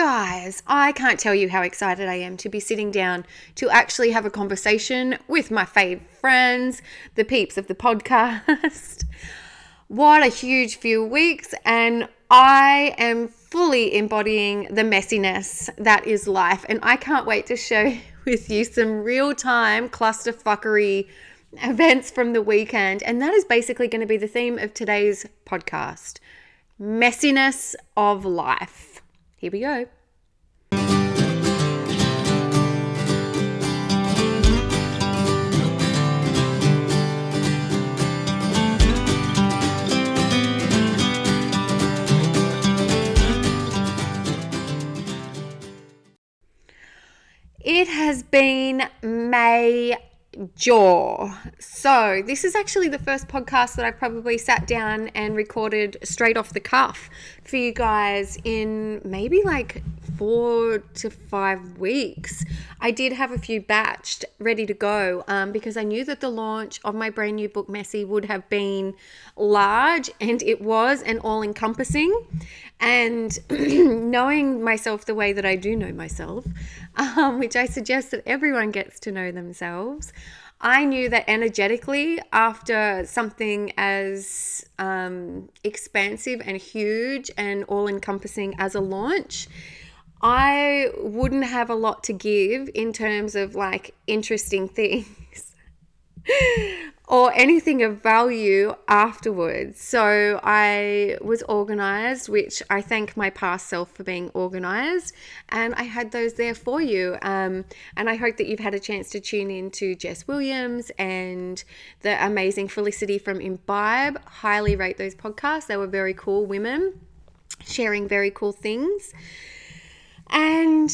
guys, I can't tell you how excited I am to be sitting down to actually have a conversation with my fave friends, the peeps of the podcast. what a huge few weeks, and I am fully embodying the messiness that is life. And I can't wait to share with you some real time clusterfuckery events from the weekend. And that is basically going to be the theme of today's podcast messiness of life. Here we go. It has been May jaw. So, this is actually the first podcast that I probably sat down and recorded straight off the cuff for you guys in maybe like four to five weeks. I did have a few batched ready to go um, because I knew that the launch of my brand new book, Messy, would have been large and it was and all encompassing. And knowing myself the way that I do know myself, um, which I suggest that everyone gets to know themselves, I knew that energetically, after something as um, expansive and huge and all encompassing as a launch, I wouldn't have a lot to give in terms of like interesting things or anything of value afterwards. So I was organized, which I thank my past self for being organized, and I had those there for you. Um, and I hope that you've had a chance to tune in to Jess Williams and the amazing Felicity from Imbibe. Highly rate those podcasts, they were very cool women sharing very cool things. And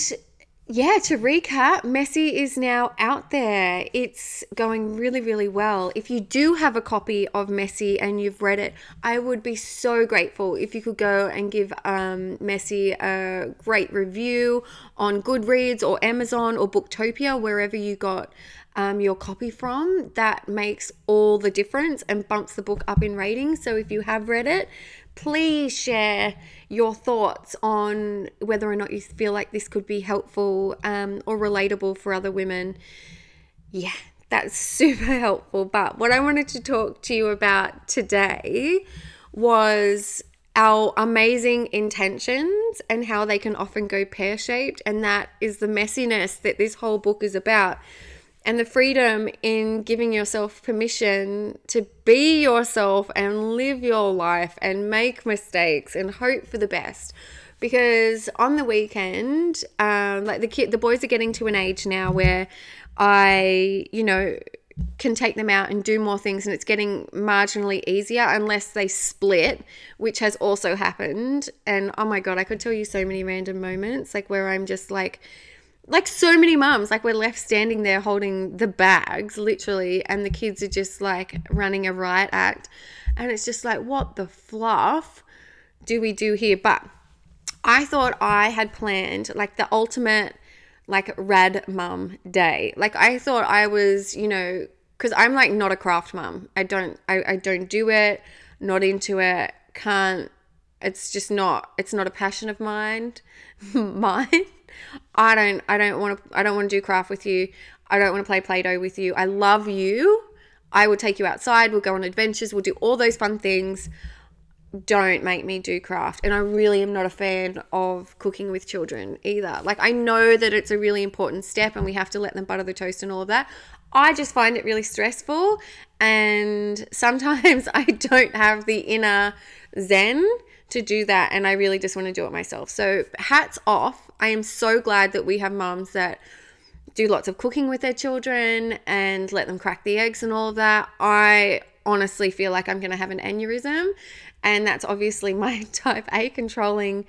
yeah, to recap, Messy is now out there. It's going really, really well. If you do have a copy of Messy and you've read it, I would be so grateful if you could go and give um, Messy a great review on Goodreads or Amazon or Booktopia, wherever you got um, your copy from. That makes all the difference and bumps the book up in ratings. So if you have read it, please share your thoughts on whether or not you feel like this could be helpful um, or relatable for other women. Yeah, that's super helpful. But what I wanted to talk to you about today was our amazing intentions and how they can often go pear shaped. And that is the messiness that this whole book is about and the freedom in giving yourself permission to be yourself and live your life and make mistakes and hope for the best. Because on the weekend um, like the kid the boys are getting to an age now where i you know can take them out and do more things and it's getting marginally easier unless they split which has also happened. And oh my god i could tell you so many random moments like where i'm just like like so many mums, like we're left standing there holding the bags, literally, and the kids are just like running a riot act. And it's just like, what the fluff do we do here? But I thought I had planned like the ultimate, like rad mum day. Like I thought I was, you know, because I'm like not a craft mum. I don't, I, I don't do it, not into it, can't. It's just not. It's not a passion of mine. mine. I don't I don't want to I don't want to do craft with you. I don't want to play Play-Doh with you. I love you. I will take you outside, we'll go on adventures, we'll do all those fun things. Don't make me do craft. And I really am not a fan of cooking with children either. Like I know that it's a really important step and we have to let them butter the toast and all of that. I just find it really stressful and sometimes I don't have the inner zen to do that and I really just want to do it myself. So hats off I am so glad that we have moms that do lots of cooking with their children and let them crack the eggs and all of that. I honestly feel like I'm going to have an aneurysm. And that's obviously my type A controlling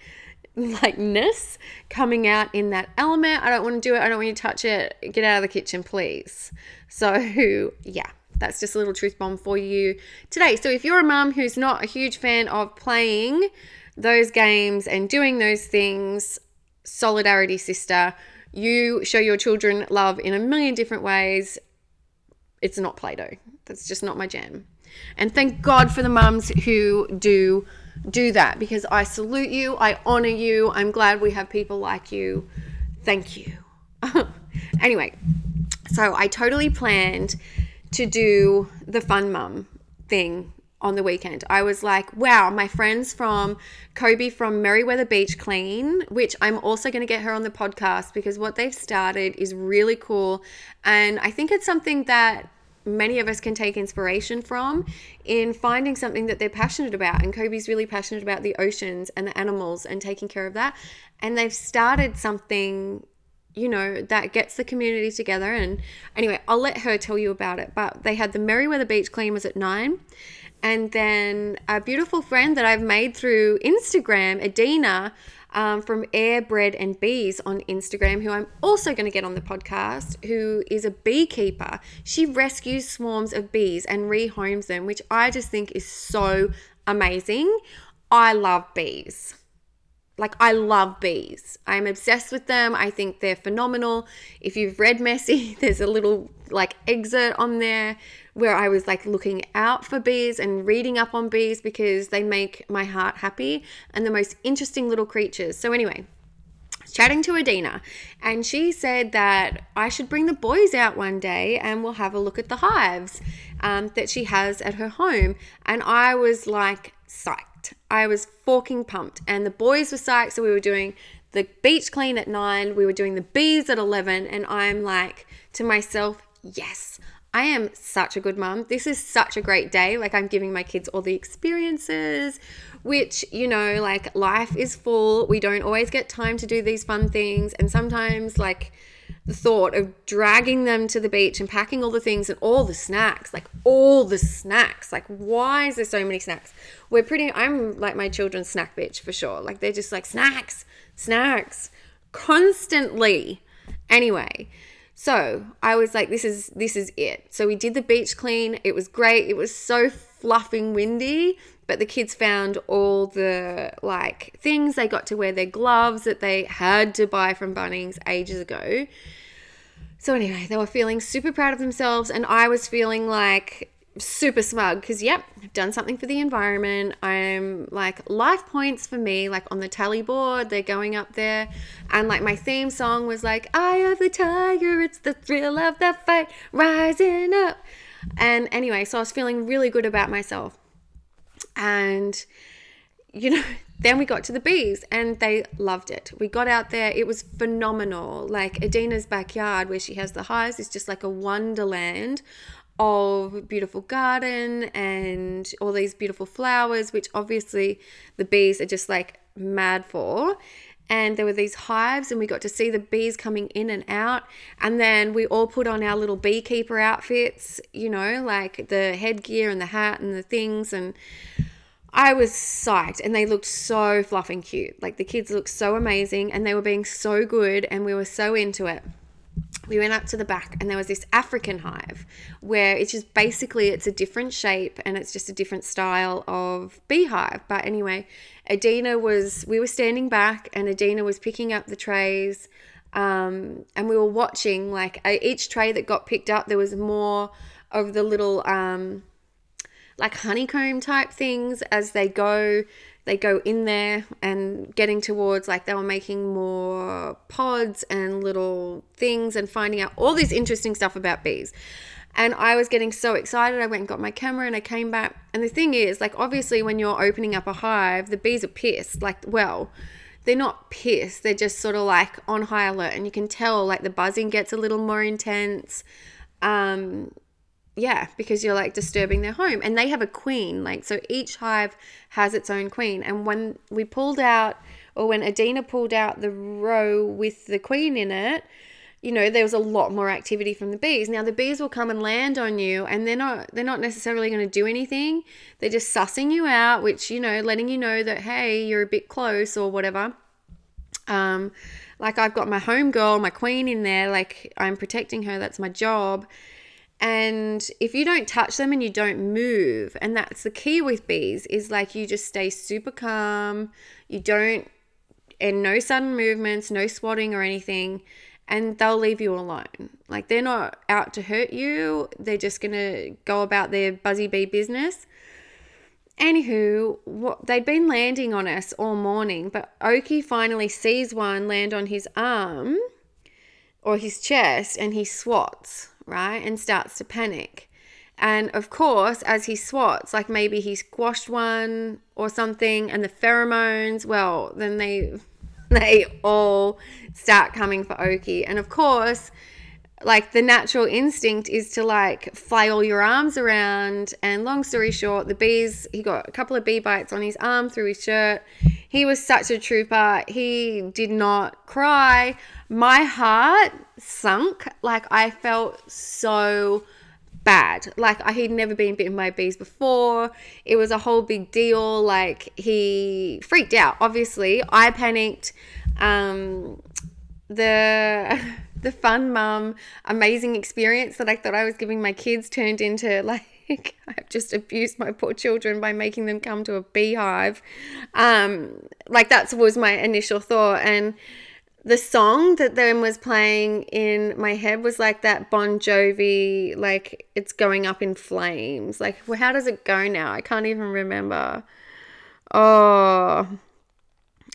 likeness coming out in that element. I don't want to do it. I don't want you to touch it. Get out of the kitchen, please. So, yeah, that's just a little truth bomb for you today. So, if you're a mum who's not a huge fan of playing those games and doing those things, solidarity sister. You show your children love in a million different ways. It's not Play Doh. That's just not my jam. And thank God for the mums who do do that because I salute you, I honor you. I'm glad we have people like you. Thank you. anyway, so I totally planned to do the fun mum thing on the weekend. I was like, wow, my friends from Kobe from Merewether Beach Clean, which I'm also going to get her on the podcast because what they've started is really cool. And I think it's something that many of us can take inspiration from in finding something that they're passionate about. And Kobe's really passionate about the oceans and the animals and taking care of that. And they've started something you know, that gets the community together. And anyway, I'll let her tell you about it. But they had the Merewether Beach Clean was at nine. And then a beautiful friend that I've made through Instagram, Adina, um, from Air Bread and Bees on Instagram, who I'm also going to get on the podcast, who is a beekeeper. She rescues swarms of bees and rehomes them, which I just think is so amazing. I love bees like I love bees. I'm obsessed with them. I think they're phenomenal. If you've read Messy, there's a little like excerpt on there where I was like looking out for bees and reading up on bees because they make my heart happy and the most interesting little creatures. So anyway, chatting to Adina, and she said that I should bring the boys out one day and we'll have a look at the hives um, that she has at her home. And I was like, psyched. I was forking pumped, and the boys were psyched. So we were doing the beach clean at nine, we were doing the bees at 11, and I'm like to myself, yes. I am such a good mum. This is such a great day. Like, I'm giving my kids all the experiences, which, you know, like life is full. We don't always get time to do these fun things. And sometimes, like, the thought of dragging them to the beach and packing all the things and all the snacks, like all the snacks. Like, why is there so many snacks? We're pretty, I'm like my children's snack bitch for sure. Like, they're just like snacks, snacks, constantly. Anyway, so I was like, this is this is it. So we did the beach clean. It was great. It was so fluffing windy but the kids found all the like things they got to wear their gloves that they had to buy from Bunnings ages ago. So anyway, they were feeling super proud of themselves and I was feeling like super smug because yep i've done something for the environment. I'm like life points for me like on the tally board they're going up there. And like my theme song was like eye of the tiger it's the thrill of the fight rising up. And anyway so i was feeling really good about myself and, you know, then we got to the bees and they loved it. We got out there, it was phenomenal. Like Adina's backyard, where she has the hives, is just like a wonderland of beautiful garden and all these beautiful flowers, which obviously the bees are just like mad for and there were these hives and we got to see the bees coming in and out and then we all put on our little beekeeper outfits you know like the headgear and the hat and the things and I was psyched and they looked so fluff and cute. Like the kids looked so amazing and they were being so good and we were so into it. We went up to the back and there was this African hive where it's just basically it's a different shape and it's just a different style of beehive. But anyway, Adina was, we were standing back and Adina was picking up the trays. Um, and we were watching like each tray that got picked up, there was more of the little, um, like honeycomb type things as they go they go in there and getting towards like they were making more pods and little things and finding out all this interesting stuff about bees and I was getting so excited. I went and got my camera and I came back. And the thing is, like, obviously, when you're opening up a hive, the bees are pissed. Like, well, they're not pissed. They're just sort of like on high alert. And you can tell, like, the buzzing gets a little more intense. Um, yeah, because you're like disturbing their home. And they have a queen. Like, so each hive has its own queen. And when we pulled out, or when Adina pulled out the row with the queen in it, you know there was a lot more activity from the bees. Now the bees will come and land on you and they're not they're not necessarily going to do anything. They're just sussing you out which you know letting you know that hey you're a bit close or whatever. Um like i've got my home girl my queen in there like i'm protecting her that's my job. And if you don't touch them and you don't move and that's the key with bees is like you just stay super calm. You don't and no sudden movements no swatting or anything and they'll leave you alone. Like they're not out to hurt you, they're just to go about their buzzy bee business. Anywho, what, they'd been landing on us all morning, but Oki finally sees one land on his arm or his chest and he swats, right? And starts to panic. And of course, as he swats, like maybe he squashed one or something, and the pheromones, well, then they they all start coming for Oki. And of course, like the natural instinct is to like flail your arms around. And long story short, the bees, he got a couple of bee bites on his arm through his shirt. He was such a trooper. He did not cry. My heart sunk. Like I felt so bad. Like I had never been bitten by bees before. It was a whole big deal. Like he freaked out. Obviously, I panicked. Um, the the fun mum, amazing experience that I thought I was giving my kids turned into like I've just abused my poor children by making them come to a beehive. Um, like that was my initial thought, and the song that then was playing in my head was like that Bon Jovi, like it's going up in flames. Like, well, how does it go now? I can't even remember. Oh,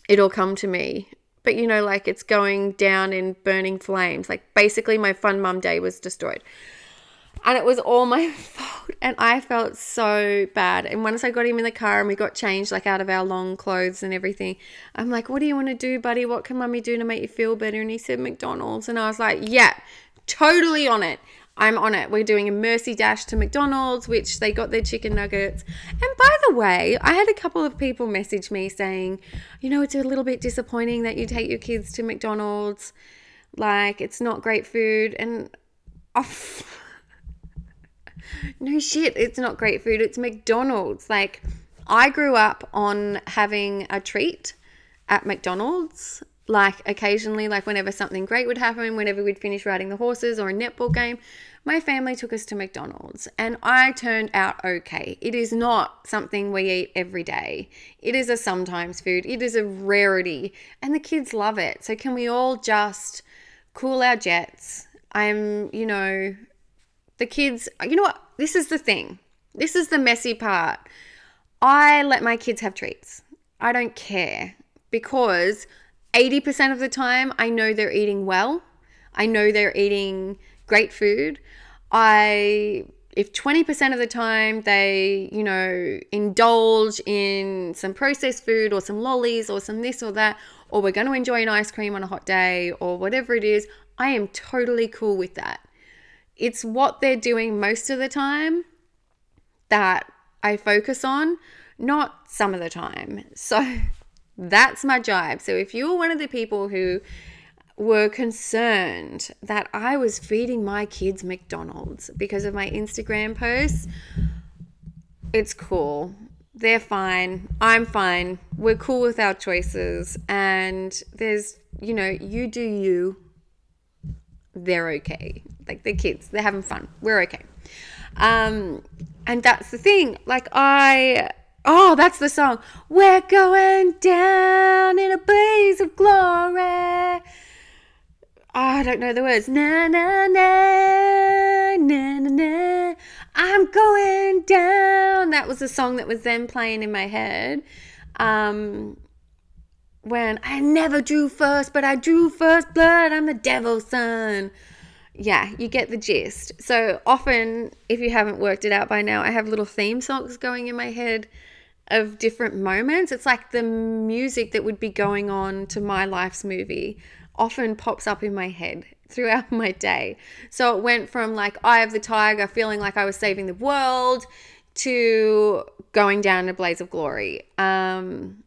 it'll come to me but you know, like it's going down in burning flames. Like basically, my fun mum day was destroyed. And it was all my fault. And I felt so bad. And once I got him in the car and we got changed, like out of our long clothes and everything, I'm like, What do you want to do, buddy? What can mummy do to make you feel better? And he said, McDonald's. And I was like, Yeah, totally on it. I'm on it. We're doing a mercy dash to McDonald's, which they got their chicken nuggets. And by the way, I had a couple of people message me saying, you know, it's a little bit disappointing that you take your kids to McDonald's. Like, it's not great food. And oh, no shit, it's not great food. It's McDonald's. Like, I grew up on having a treat at McDonald's like occasionally, like whenever something great would happen, whenever we'd finish riding the horses or a netball game, my family took us to McDonald's and I turned out okay. It is not something we eat every day. It is a sometimes food, it is a rarity, and the kids love it. So, can we all just cool our jets? I'm, you know, the kids, you know what? This is the thing. This is the messy part. I let my kids have treats. I don't care because 80% of the time, I know they're eating well. I know they're eating great food. I if 20% of the time they, you know, indulge in some processed food or some lollies or some this or that, or we're going to enjoy an ice cream on a hot day or whatever it is, I am totally cool with that. It's what they're doing most of the time that I focus on, not some of the time. So that's my jibe. So if you're one of the people who were concerned that I was feeding my kids McDonald's because of my Instagram posts, it's cool. They're fine. I'm fine. We're cool with our choices. And there's, you know, you do you. They're okay. Like they're kids, they're having fun. We're okay. Um, and that's the thing. Like I Oh, that's the song. We're going down in a blaze of glory. Oh, I don't know the words. Na na na na na na. I'm going down. That was the song that was then playing in my head. Um, when I never drew first, but I drew first blood. I'm the devil's son. Yeah, you get the gist. So often, if you haven't worked it out by now, I have little theme songs going in my head of different moments. It's like the music that would be going on to my life's movie often pops up in my head throughout my day. So it went from like Eye of the Tiger, feeling like I was saving the world, to going down in a blaze of glory. Um,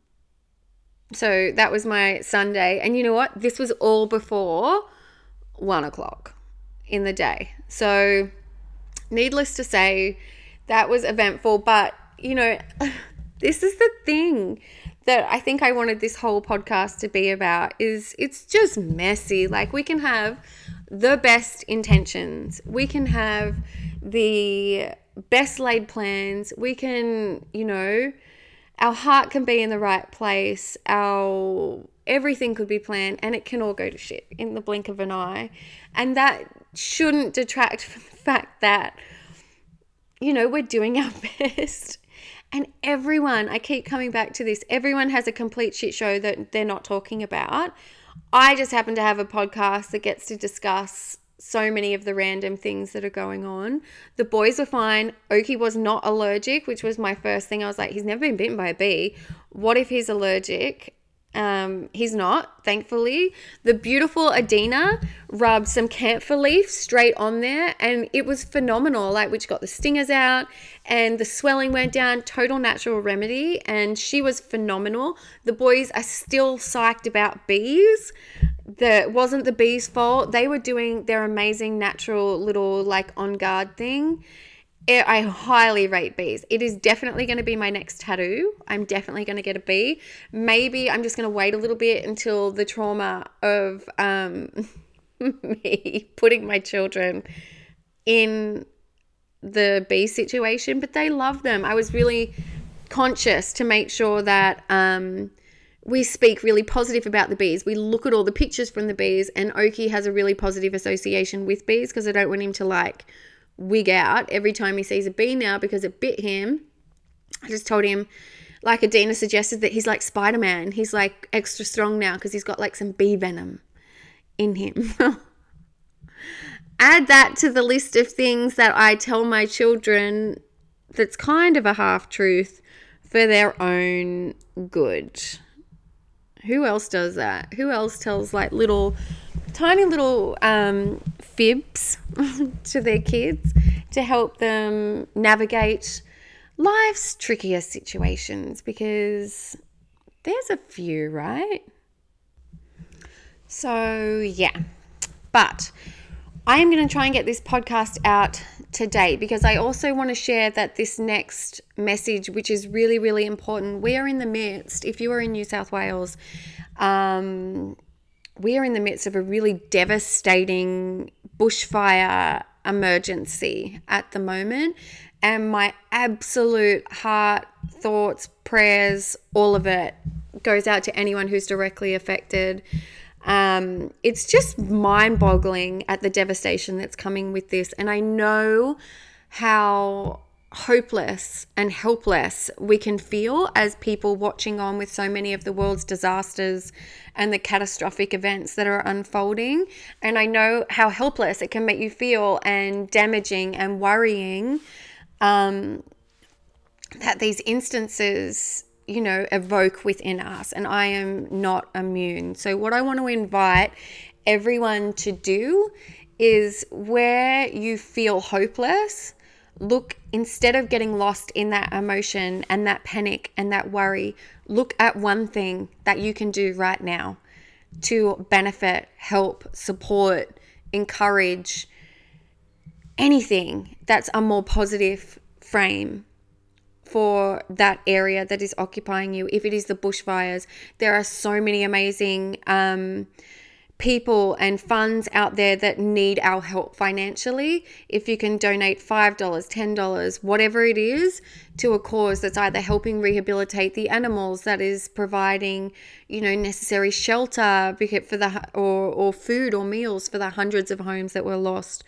so that was my Sunday. And you know what? This was all before one o'clock in the day. So, needless to say, that was eventful. But, you know, this is the thing that I think I wanted this whole podcast to be about is it's just messy. Like we can have the best intentions. We can have the best laid plans. We can, you know, our heart can be in the right place. Our everything could be planned and it can all go to shit in the blink of an eye. And that shouldn't detract from the fact that you know, we're doing our best And everyone, I keep coming back to this, everyone has a complete shit show that they're not talking about. I just happen to have a podcast that gets to discuss so many of the random things that are going on. The boys were fine. Oki was not allergic, which was my first thing. I was like, he's never been bitten by a bee. What if he's allergic? Um, he's not, thankfully. The beautiful Adina rubbed some camphor leaf straight on there, and it was phenomenal. Like, which got the stingers out, and the swelling went down. Total natural remedy, and she was phenomenal. The boys are still psyched about bees. The wasn't the bees' fault. They were doing their amazing natural little like on guard thing I highly rate bees. It is definitely going to be my next tattoo. I'm definitely going to get a bee. Maybe I'm just going to wait a little bit until the trauma of um, me putting my children in the bee situation, but they love them. I was really conscious to make sure that um, we speak really positive about the bees. We look at all the pictures from the bees, and Oki has a really positive association with bees because I don't want him to like wig out every time he sees a bee now because it bit him. I just told him, like Adina suggested, that he's like Spider Man. He's like extra strong now because he's got like some bee venom in him. Add that to the list of things that I tell my children that's kind of a half truth for their own good. Who else does that? Who else tells like little tiny little um, fibs to their kids to help them navigate life's trickier situations because there's a few, right? So, yeah. But I am going to try and get this podcast out today because I also want to share that this next message, which is really, really important, we are in the midst, if you are in New South Wales, um, we are in the midst of a really devastating bushfire emergency at the moment. And my absolute heart, thoughts, prayers, all of it goes out to anyone who's directly affected. Um, it's just mind boggling at the devastation that's coming with this. And I know how hopeless and helpless we can feel as people watching on with so many of the world's disasters and the catastrophic events that are unfolding. And I know how helpless it can make you feel and damaging and worrying um, that these instances, you know, evoke within us. And I am not immune. So, what I want to invite everyone to do is where you feel hopeless look instead of getting lost in that emotion and that panic and that worry look at one thing that you can do right now to benefit help support encourage anything that's a more positive frame for that area that is occupying you if it is the bushfires there are so many amazing um, people and funds out there that need our help financially. If you can donate $5, $10, whatever it is to a cause that's either helping rehabilitate the animals, that is providing, you know, necessary shelter for the or, or food or meals for the hundreds of homes that were lost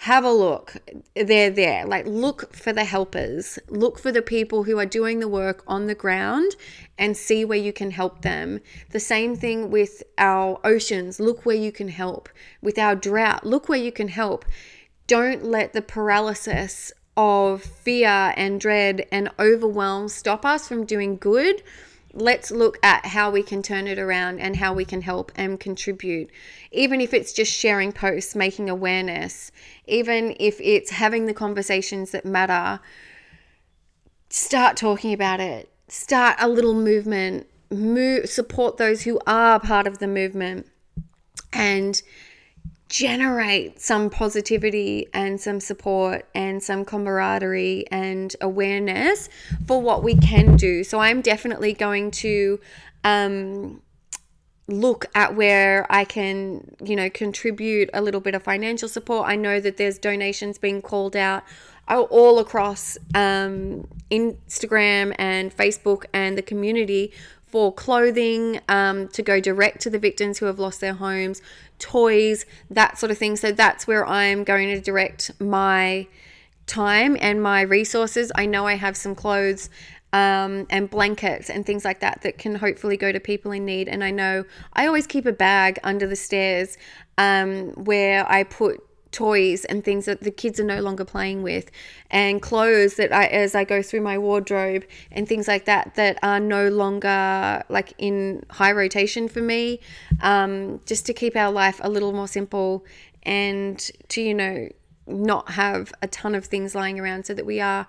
have a look. They're there. Like, look for the helpers, look for the people who are doing the work on the ground and see where you can help them. The same thing with our oceans. Look where you can help. With our drought, look where you can help. Don't let the paralysis of fear and dread and overwhelm stop us from doing good let's look at how we can turn it around and how we can help and contribute. Even if it's just sharing posts, making awareness, even if it's having the conversations that matter, start talking about it. Start a little movement. Move, support those who are part of the movement. And generate some positivity and some support and some camaraderie and awareness for what we can do. So I'm definitely going to um, look at where I can, you know, contribute a little bit of financial support. I know that there's donations being called out all across um, Instagram and Facebook and the community for clothing um, to go direct to the victims who have lost their homes, toys, that sort of thing. So that's where I'm going to direct my time and my resources, I know I have some clothes um, and blankets and things like that that can hopefully go to people in need. And I know I always keep a bag under the stairs um, where I put toys and things that the kids are no longer playing with and clothes that I as I go through my wardrobe and things like that that are no longer like in high rotation for me um, just to keep our life a little more simple and to you know not have a ton of things lying around so that we are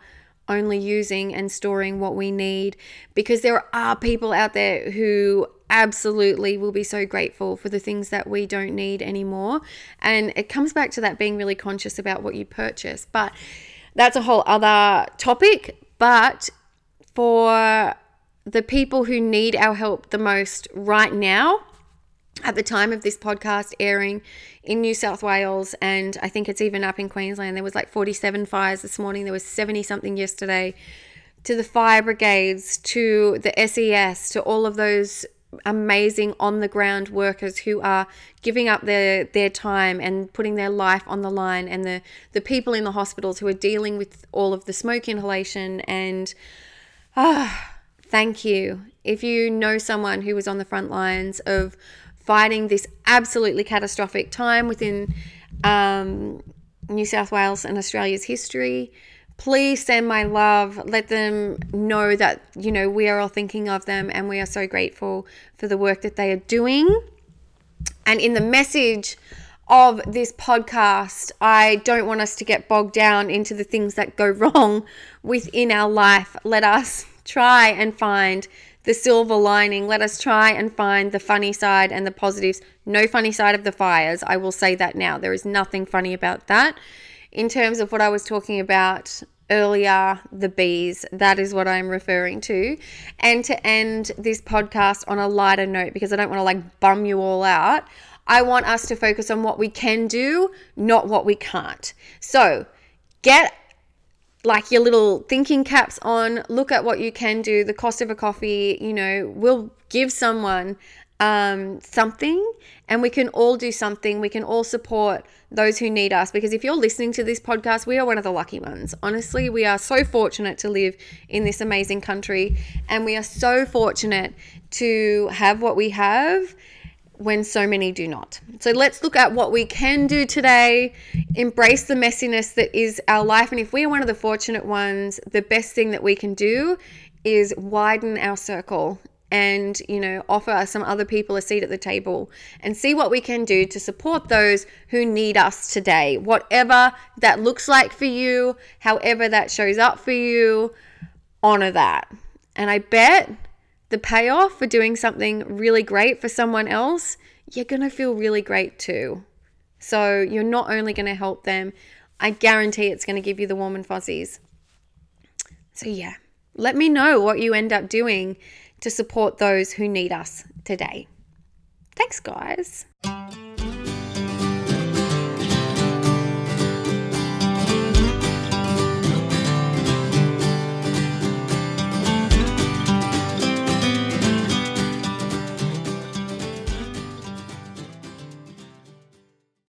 only using and storing what we need because there are people out there who absolutely will be so grateful for the things that we don't need anymore. And it comes back to that being really conscious about what you purchase. But that's a whole other topic. But for the people who need our help the most right now, at the time of this podcast airing in New South Wales, and I think it's even up in Queensland, there was like 47 fires this morning, there was 70 something yesterday. To the fire brigades, to the SES, to all of those amazing on the ground workers who are giving up their their time and putting their life on the line and the the people in the hospitals who are dealing with all of the smoke inhalation and ah thank you if you know someone who was on the front lines of fighting this absolutely catastrophic time within um, New South Wales and Australia's history. Please send my love. Let them know that, you know, we are all thinking of them and we are so grateful for the work that they are doing. And in the message of this podcast, I don't want us to get bogged down into the things that go wrong within our life. Let us try and find the silver lining. Let us try and find the funny side and the positives. No funny side of the fires. I will say that now. There is nothing funny about that. In terms of what I was talking about earlier, the bees, that is what I'm referring to. And to end this podcast on a lighter note, because I don't want to like bum you all out, I want us to focus on what we can do, not what we can't. So get like your little thinking caps on, look at what you can do. The cost of a coffee, you know, will give someone um, something, and we can all do something. We can all support those who need us because if you're listening to this podcast, we are one of the lucky ones. Honestly, we are so fortunate to live in this amazing country, and we are so fortunate to have what we have when so many do not. So let's look at what we can do today, embrace the messiness that is our life. And if we are one of the fortunate ones, the best thing that we can do is widen our circle and you know offer some other people a seat at the table and see what we can do to support those who need us today whatever that looks like for you however that shows up for you honor that and i bet the payoff for doing something really great for someone else, you're going to feel really great too. So you're not only going to help them, I guarantee it's going to give you the warm and fuzzies. So, yeah, let me know what you end up doing to support those who need us today. Thanks, guys.